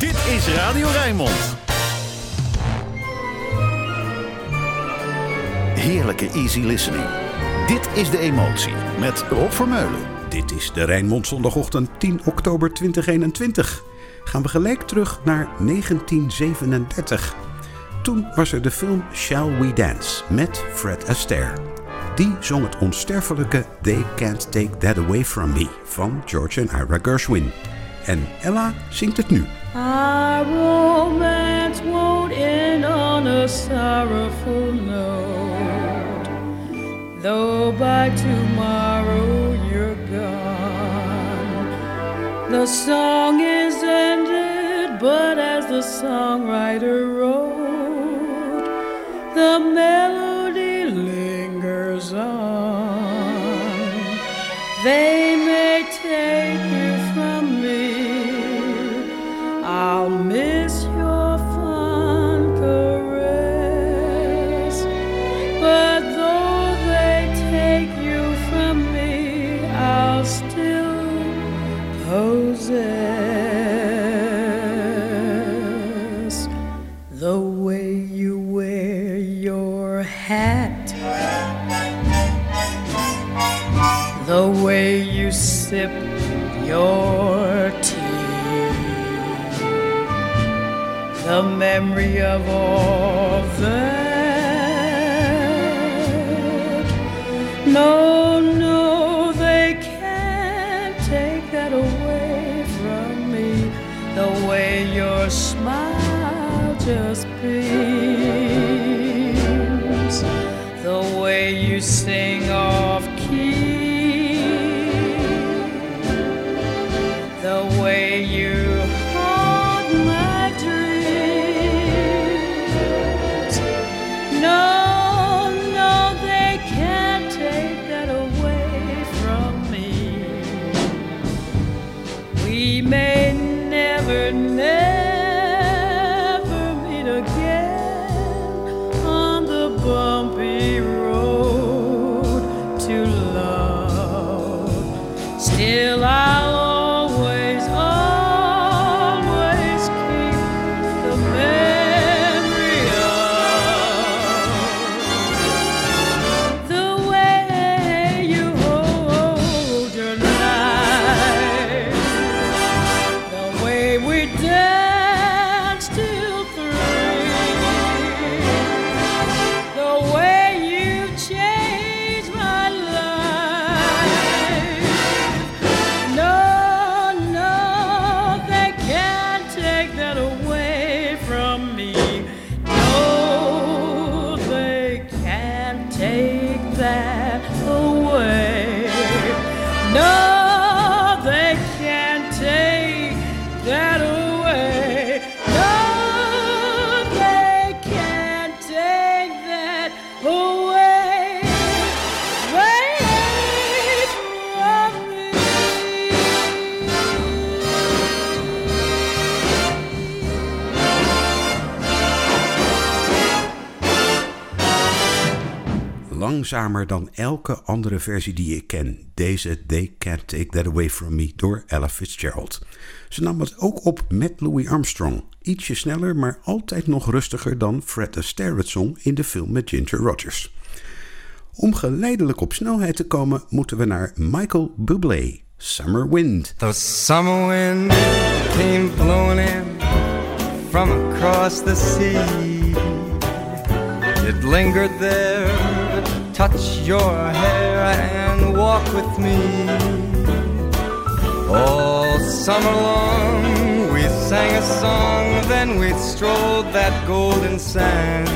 Dit is Radio Rijnmond. Heerlijke easy listening. Dit is de emotie met Rob Vermeulen. Dit is de Rijnmond zondagochtend 10 oktober 2021. Gaan we gelijk terug naar 1937. Toen was er de film Shall We Dance met Fred Astaire. Die zong het onsterfelijke They Can't Take That Away From Me van George en Ira Gershwin. En Ella zingt het nu. Our romance won't end on a sorrowful note, though by tomorrow you're gone. The song is ended, but as the songwriter wrote, the melody lingers on. They the memory of all that. No, no, they can't take that away from me. The way your smile just beams, the way you sing Langzamer dan elke andere versie die ik ken. Deze They Can't Take That Away From Me door Ella Fitzgerald. Ze nam het ook op met Louis Armstrong. Ietsje sneller, maar altijd nog rustiger dan Fred Astaire in de film met Ginger Rogers. Om geleidelijk op snelheid te komen, moeten we naar Michael Bublé, Summer Wind. The summer wind came blowing in from across the sea. It lingered there touch your hair and walk with me. All summer long we sang a song, then we strolled that golden sand.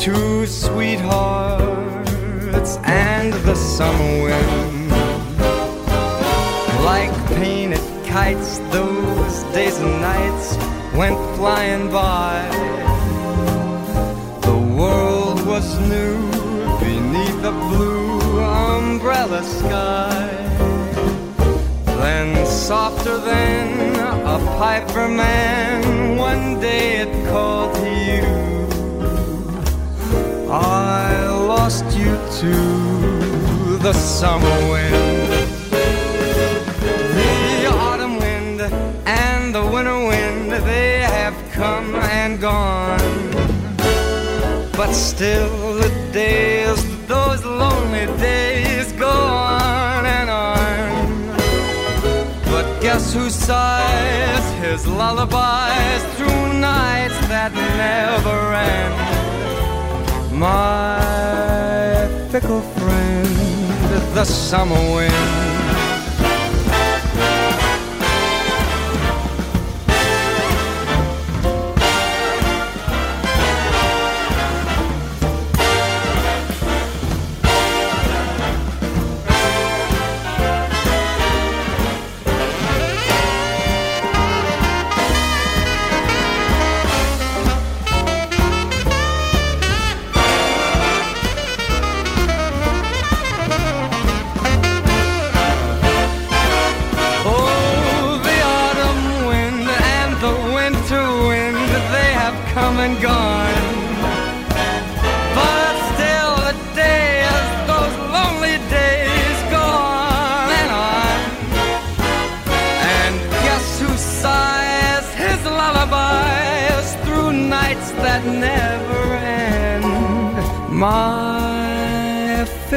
Two sweethearts and the summer wind. Like painted kites, those days and nights went flying by. Was new beneath the blue umbrella sky. Then, softer than a piper man, one day it called to you. I lost you to the summer wind. The autumn wind and the winter wind, they have come and gone. But still the days, those lonely days go on and on. But guess who sighs his lullabies through nights that never end? My fickle friend, the summer wind.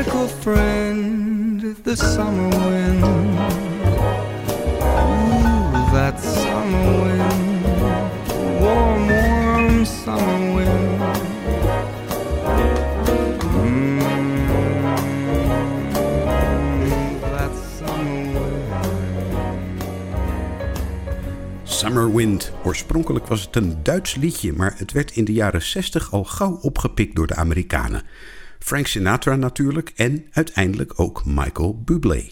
Fickle friend, the summer wind. Ooh, that summer wind. Warm, warm. Mm, summer wind. Summer Wind. Oorspronkelijk was het een Duits liedje, maar het werd in de jaren 60 al gauw opgepikt door de Amerikanen. Frank Sinatra natuurlijk en uiteindelijk ook Michael Bublé.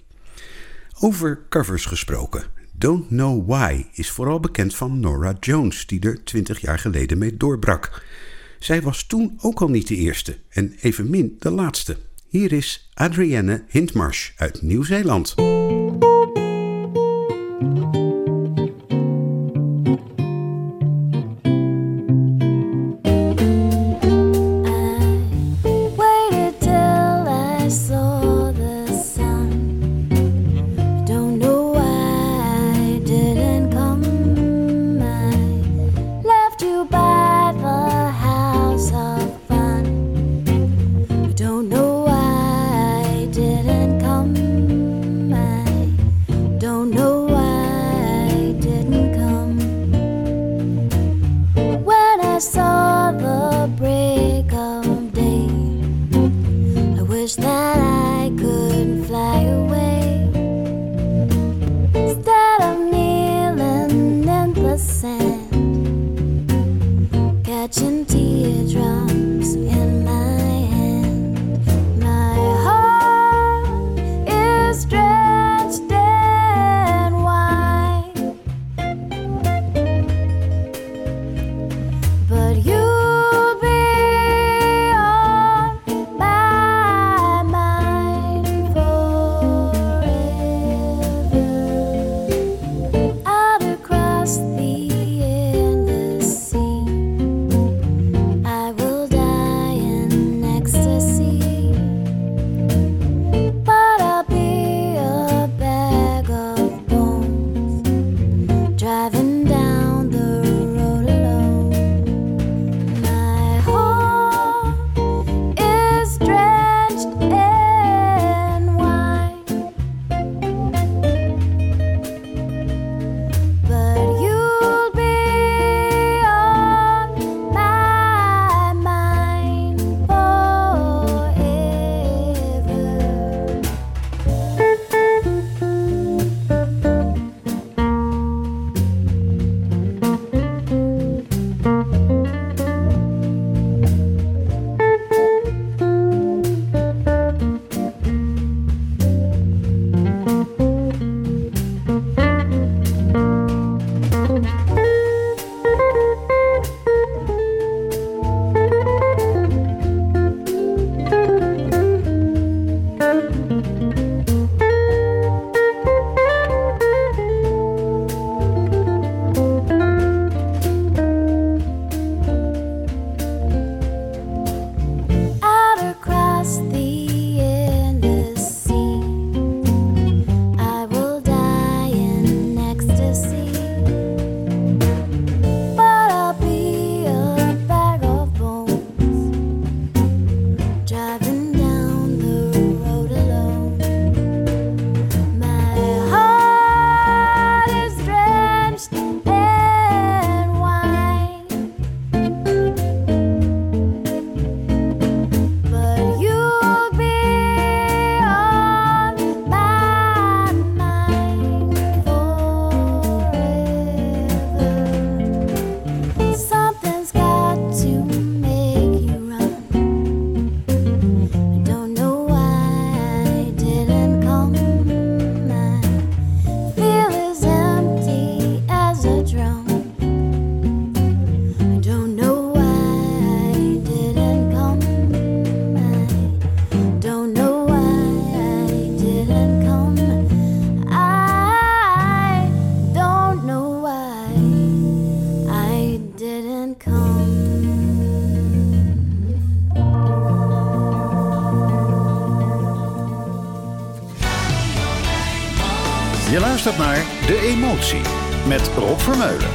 Over covers gesproken. Don't Know Why is vooral bekend van Nora Jones, die er 20 jaar geleden mee doorbrak. Zij was toen ook al niet de eerste en evenmin de laatste. Hier is Adrienne Hintmarsh uit Nieuw-Zeeland. Vermeulen.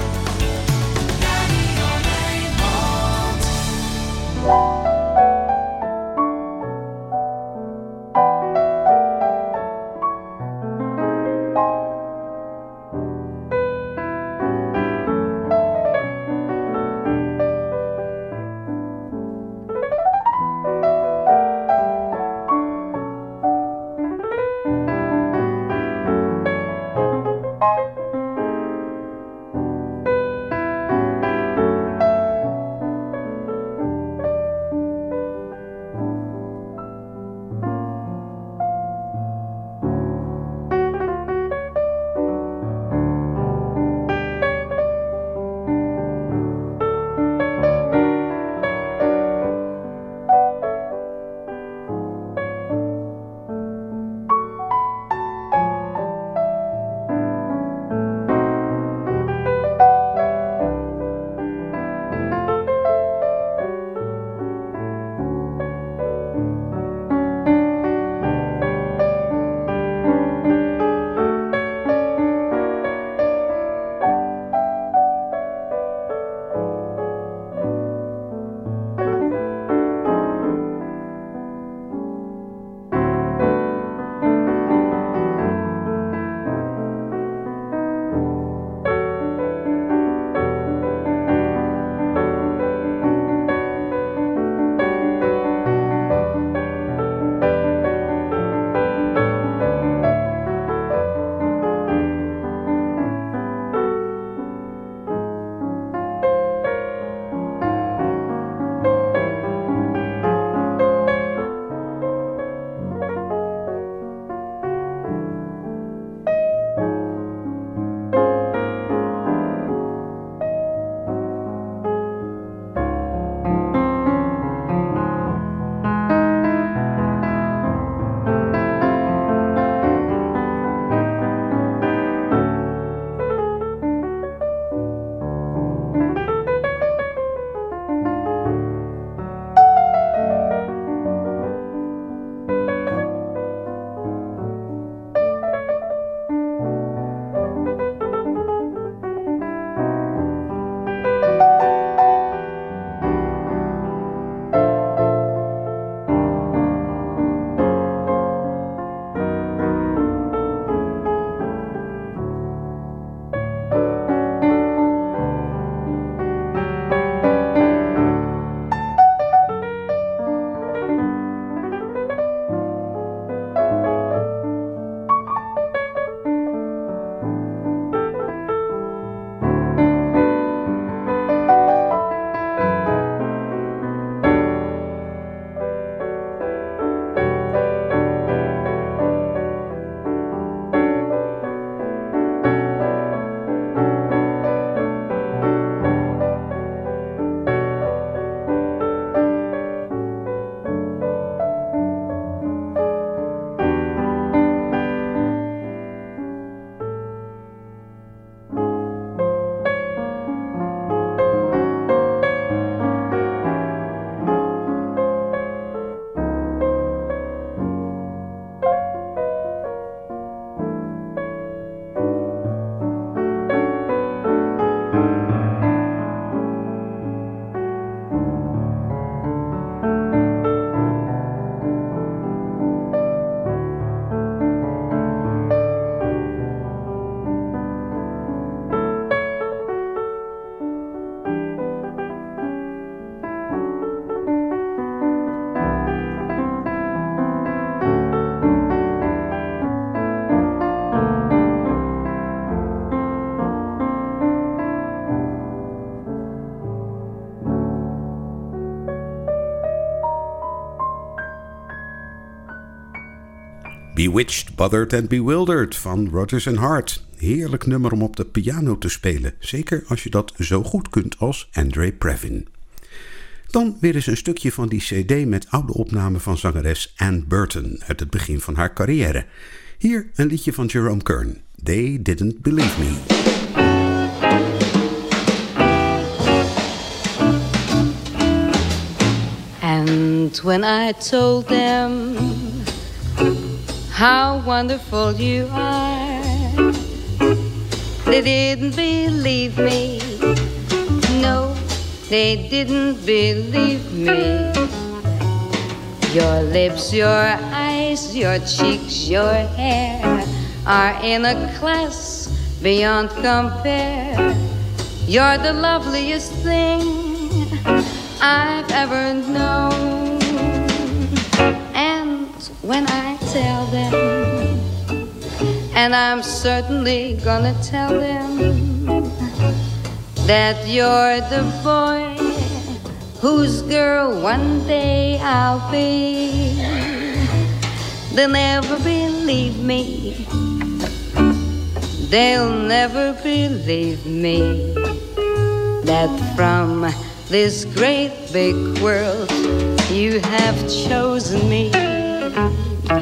Bewitched, Bothered and Bewildered van Rodgers and Hart. Heerlijk nummer om op de piano te spelen, zeker als je dat zo goed kunt als Andre Previn. Dan weer eens een stukje van die cd met oude opnamen van zangeres Anne Burton uit het begin van haar carrière. Hier een liedje van Jerome Kern, They Didn't Believe Me. And when I told them how wonderful you are. They didn't believe me. No, they didn't believe me. Your lips, your eyes, your cheeks, your hair are in a class beyond compare. You're the loveliest thing I've ever known. And when I them, and I'm certainly gonna tell them that you're the boy whose girl one day I'll be. They'll never believe me. They'll never believe me that from this great big world you have chosen me. Your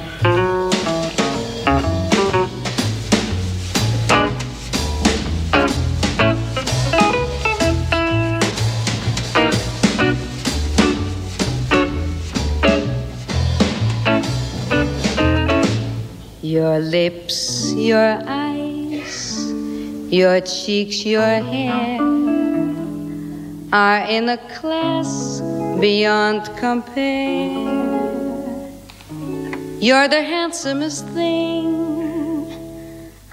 lips, your eyes, your cheeks, your hair are in a class beyond compare. You're the handsomest thing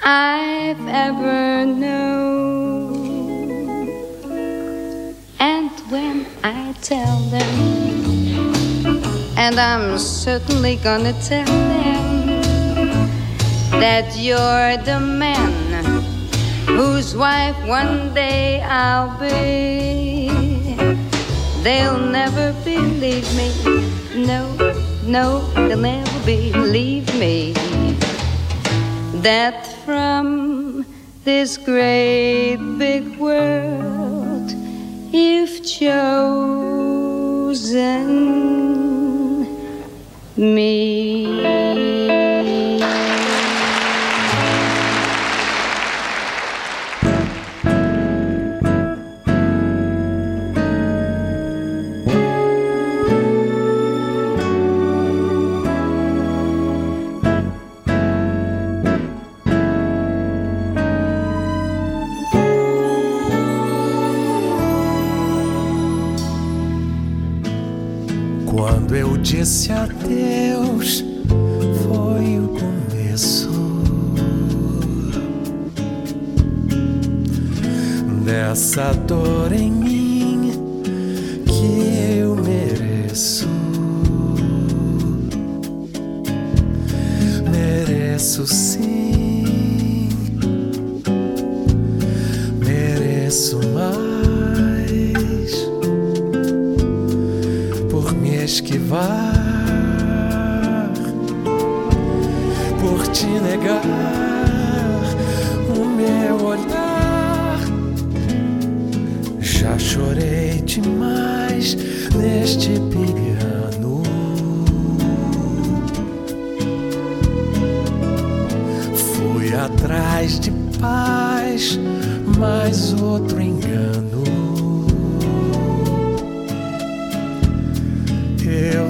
I've ever known. And when I tell them, and I'm certainly gonna tell them that you're the man whose wife one day I'll be. They'll never believe me. No, no, they'll never believe me. That from this great big world you've chosen me.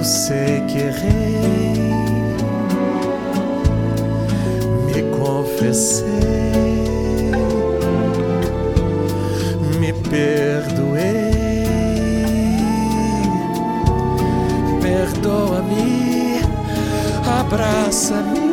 Eu sei que errei, me confessei, me perdoei. Perdoa-me, abraça-me.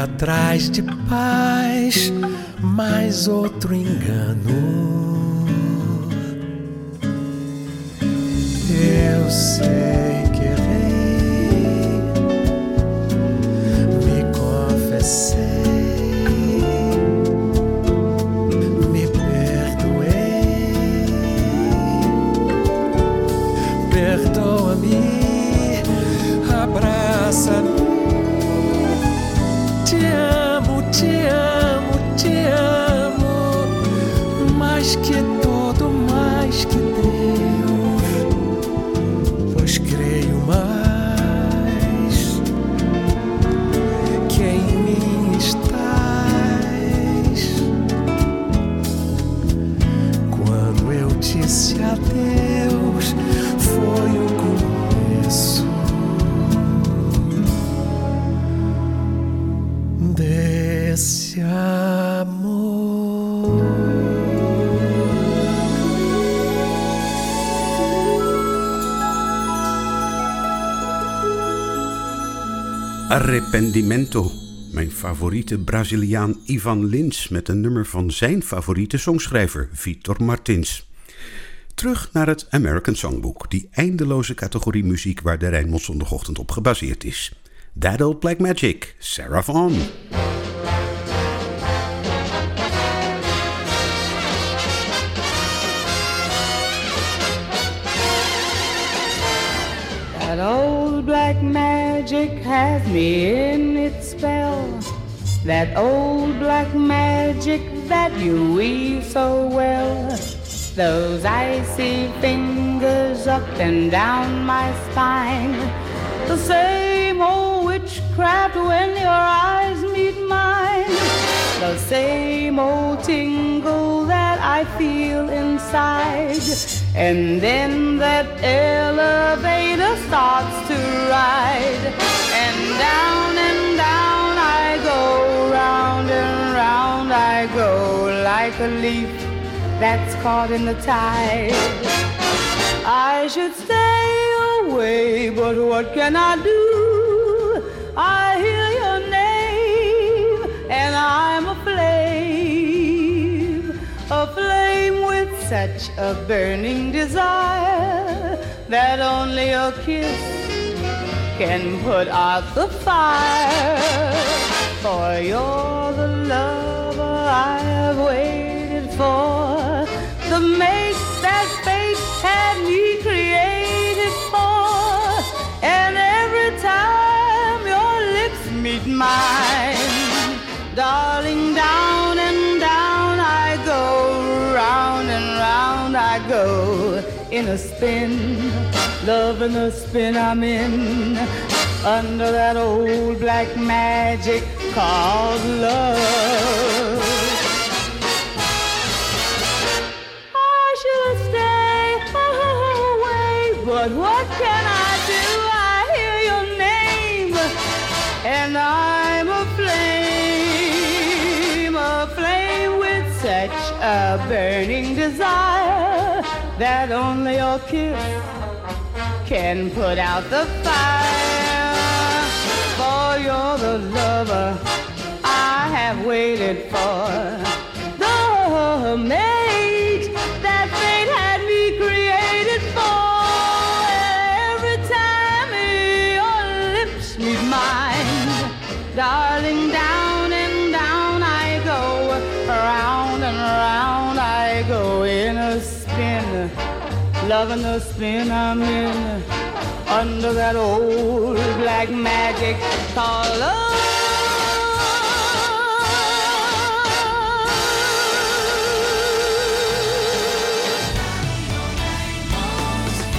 Atrás de paz, mais outro engano. Eu sei Arrependimento. Mijn favoriete Braziliaan Ivan Lins met een nummer van zijn favoriete songschrijver Vitor Martins. Terug naar het American Songbook, die eindeloze categorie muziek waar de Rijnmond zondagochtend op gebaseerd is. That Old Black Magic, Sarah Vaughan. Black magic has me in its spell. That old black magic that you weave so well. Those icy fingers up and down my spine. The same old witchcraft when your eyes meet mine. The same old tingle that I feel inside. And then that elevator starts to ride. And down and down I go, round and round I go, like a leaf that's caught in the tide. I should stay away, but what can I do? Such a burning desire that only a kiss can put out the fire. For you're the lover I have waited for, the mate that fate had me created in a spin, loving the spin I'm in under that old black magic called love. Oh, I should stay away, but what can I do? I hear your name, and I'm aflame, aflame with such a burning desire that only your kiss can put out the fire. For you're the lover I have waited for, the mate that fate had me created for. Every time your lips meet mine, darling, down loving the spin I'm in under that old black magic.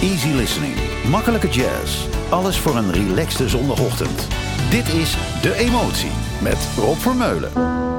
Easy listening. Makkelijke jazz. Alles voor een relaxte zondagochtend. Dit is De Emotie met Rob Vermeulen.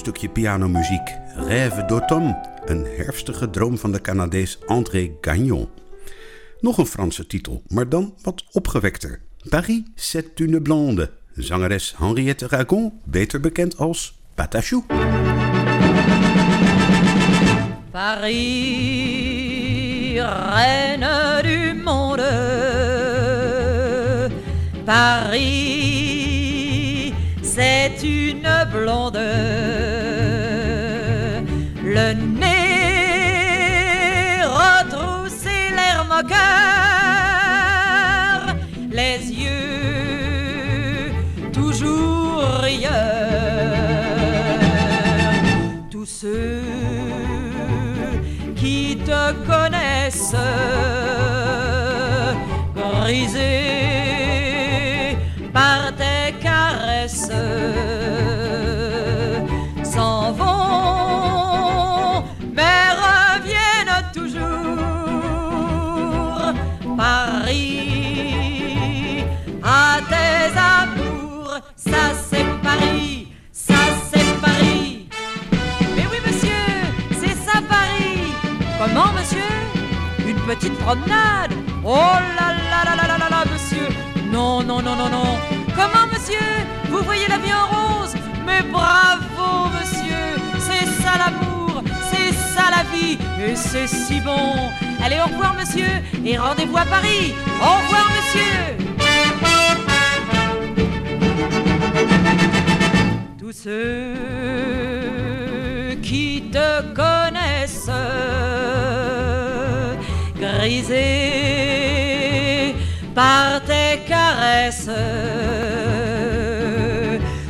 Stukje pianomuziek. Rêve d'automne, een herfstige droom van de Canadees André Gagnon. Nog een Franse titel, maar dan wat opgewekter. Paris, c'est une blonde. Zangeres Henriette Ragon, beter bekend als Patachou. Paris, reine du monde. Paris, c'est une blonde. Par tes caresses, s'en vont, mais reviennent toujours. Paris, à tes amours, ça c'est Paris, ça c'est Paris. Mais oui, monsieur, c'est ça Paris. Comment, monsieur? Une petite promenade? Oh là Non, non, non, non, non. Comment, monsieur Vous voyez la vie en rose? Mais bravo, monsieur C'est ça l'amour, c'est ça la vie, et c'est si bon. Allez, au revoir, monsieur, et rendez-vous à Paris. Au revoir, monsieur. Tous ceux qui te connaissent, grisés par tes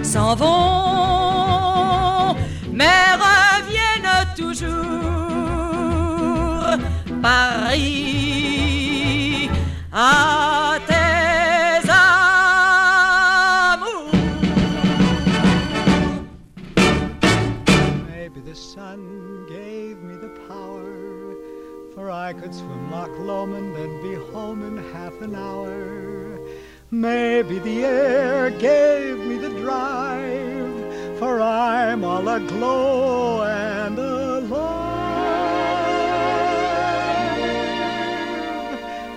s'en vont, mais reviennent toujours. Paris Maybe the air gave me the drive, for I'm all aglow and alive.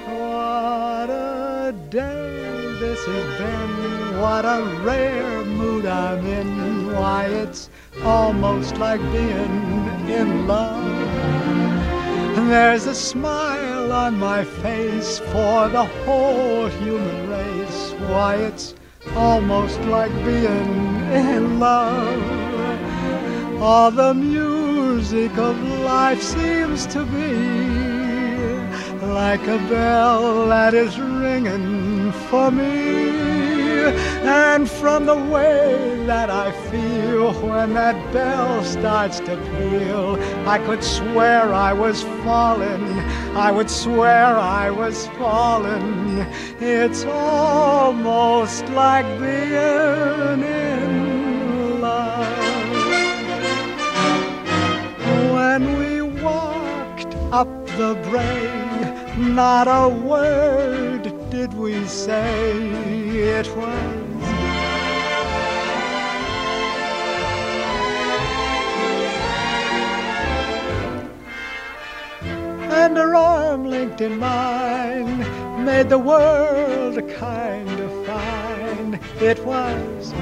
What a day this has been, what a rare mood I'm in. Why, it's almost like being in love. There's a smile on my face for the whole human race. Why, it's almost like being in love. All the music of life seems to be like a bell that is ringing for me. And from the way that I feel when that bell starts to peal, I could swear I was falling. I would swear I was falling. It's almost like being in love. When we walked up the brae, not a word did we say. It was and her arm linked in mine made the world kind of fine. It was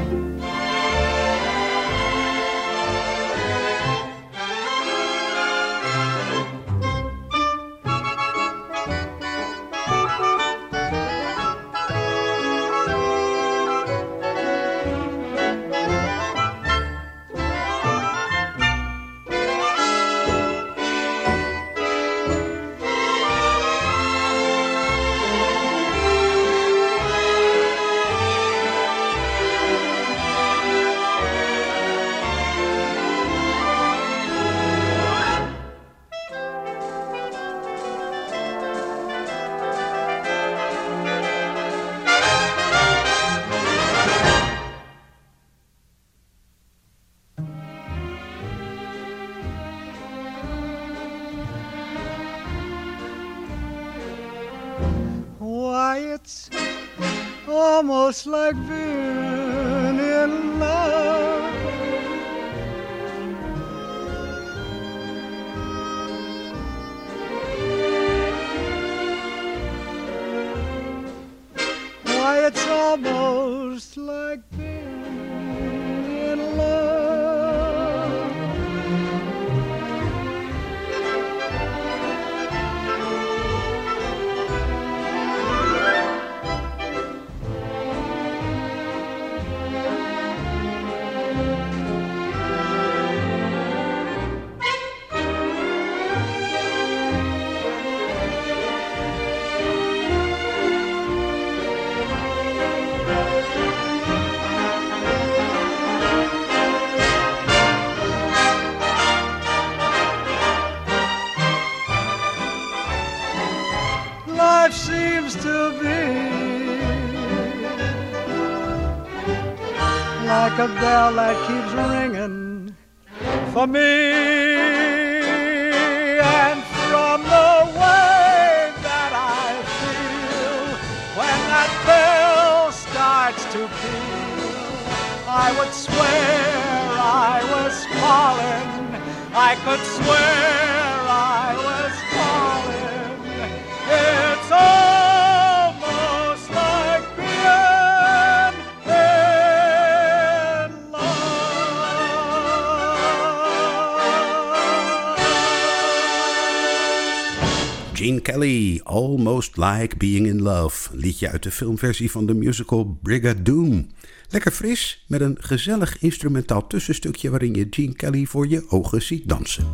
Gene Kelly, Almost Like Being in Love. Liedje uit de filmversie van de musical Brigadoon. Lekker fris, met een gezellig instrumentaal tussenstukje waarin je Gene Kelly voor je ogen ziet dansen.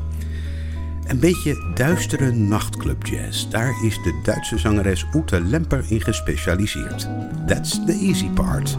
Een beetje duistere nachtclub jazz. Daar is de Duitse zangeres Ute Lemper in gespecialiseerd. That's the easy part.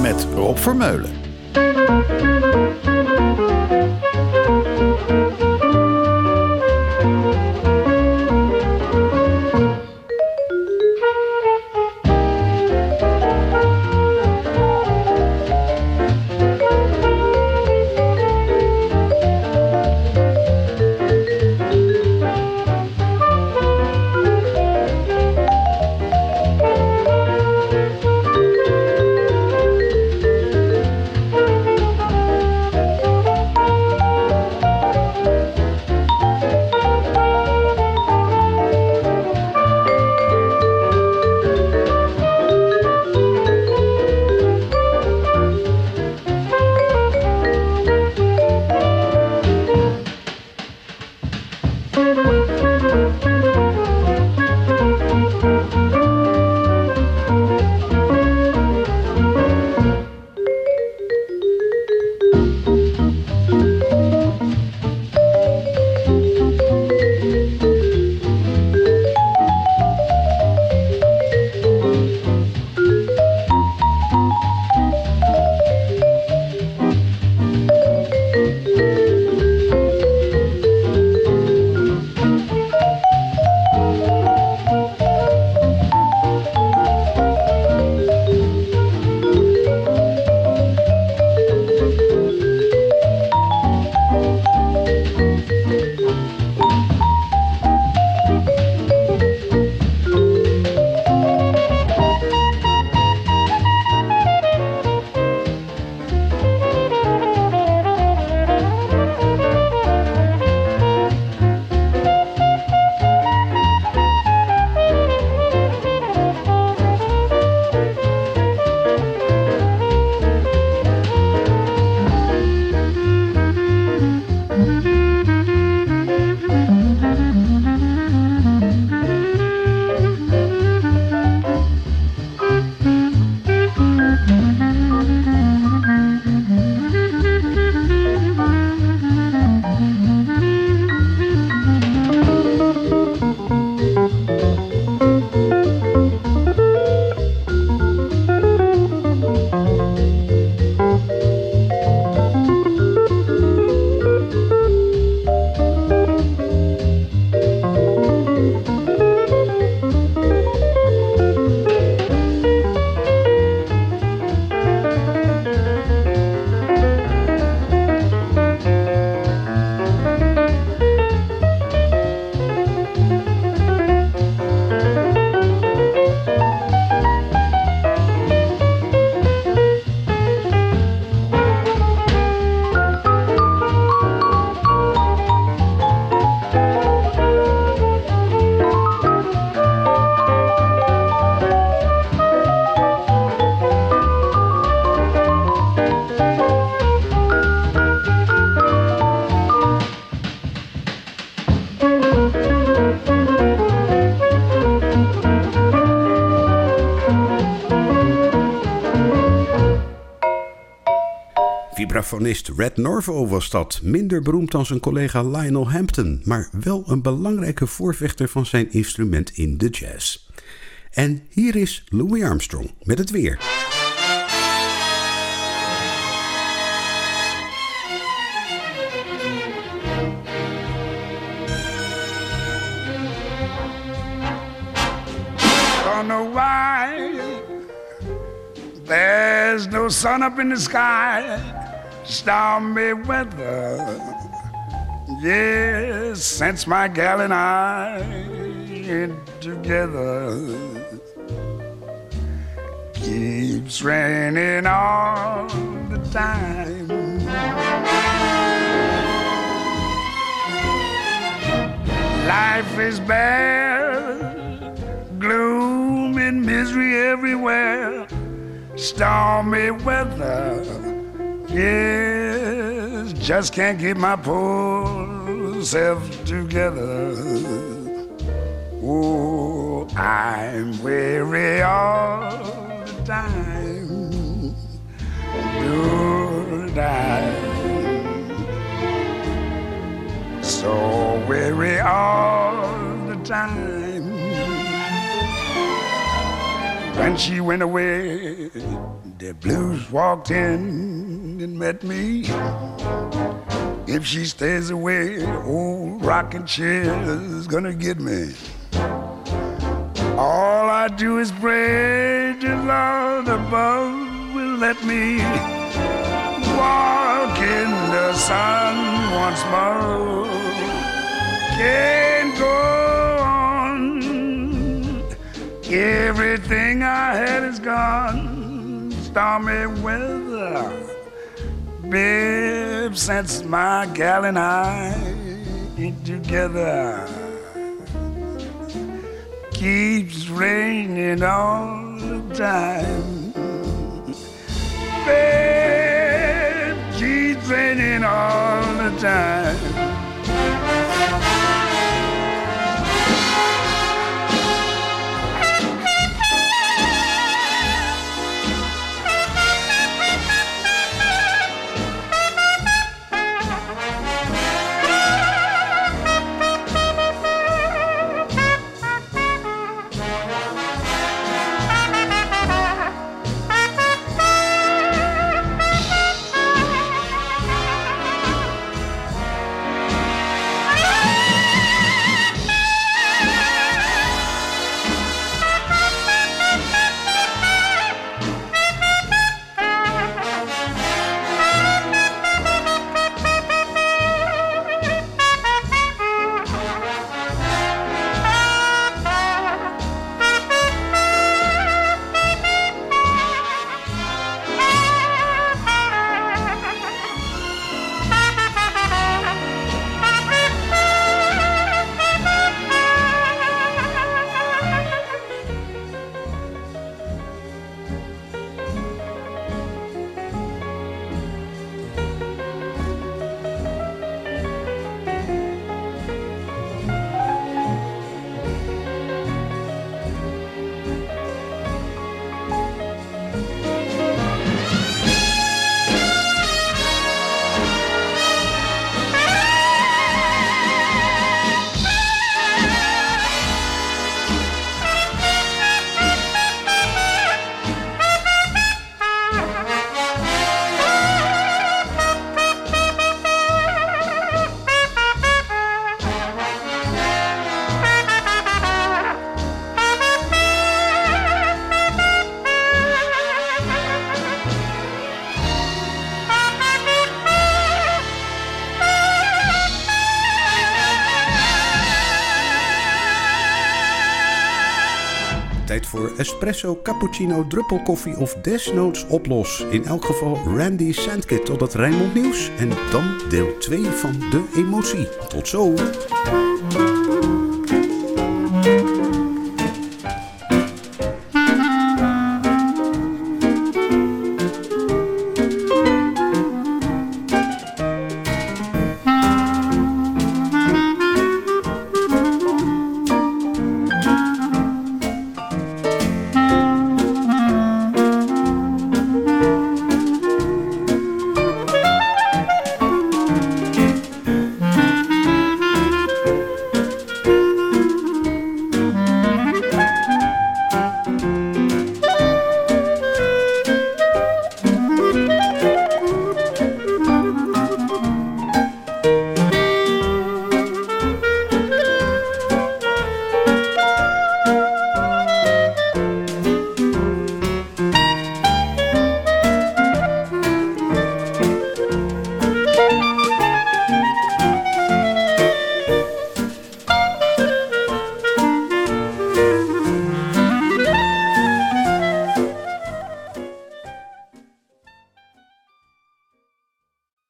Met Rob Vermeulen. Vibrafonist Red Norvo was dat. Minder beroemd dan zijn collega Lionel Hampton, maar wel een belangrijke voorvechter van zijn instrument in de jazz. En hier is Louis Armstrong met het weer. Don't know why there's no sun up in the sky. Stormy weather. Yes, since my gal and I together. Keeps raining all the time. Life is bad, gloom and misery everywhere, stormy weather. Yes, just can't get my poor self together. Oh, I'm weary all the time. So weary all the time. When she went away, the blues walked in and met me. If she stays away, old rocking chair's gonna get me. All I do is pray the Lord above will let me walk in the sun once more. Can't go on. Everything I had is gone. Stormy weather. Babe, since my gal and I ain't together. Keeps raining all the time. Babe, keeps raining all the time. Voor espresso, cappuccino, druppelkoffie of desnoods oplos. In elk geval Randy Sandkit tot het Rijnmond Nieuws en dan deel 2 van De Emotie. Tot zo!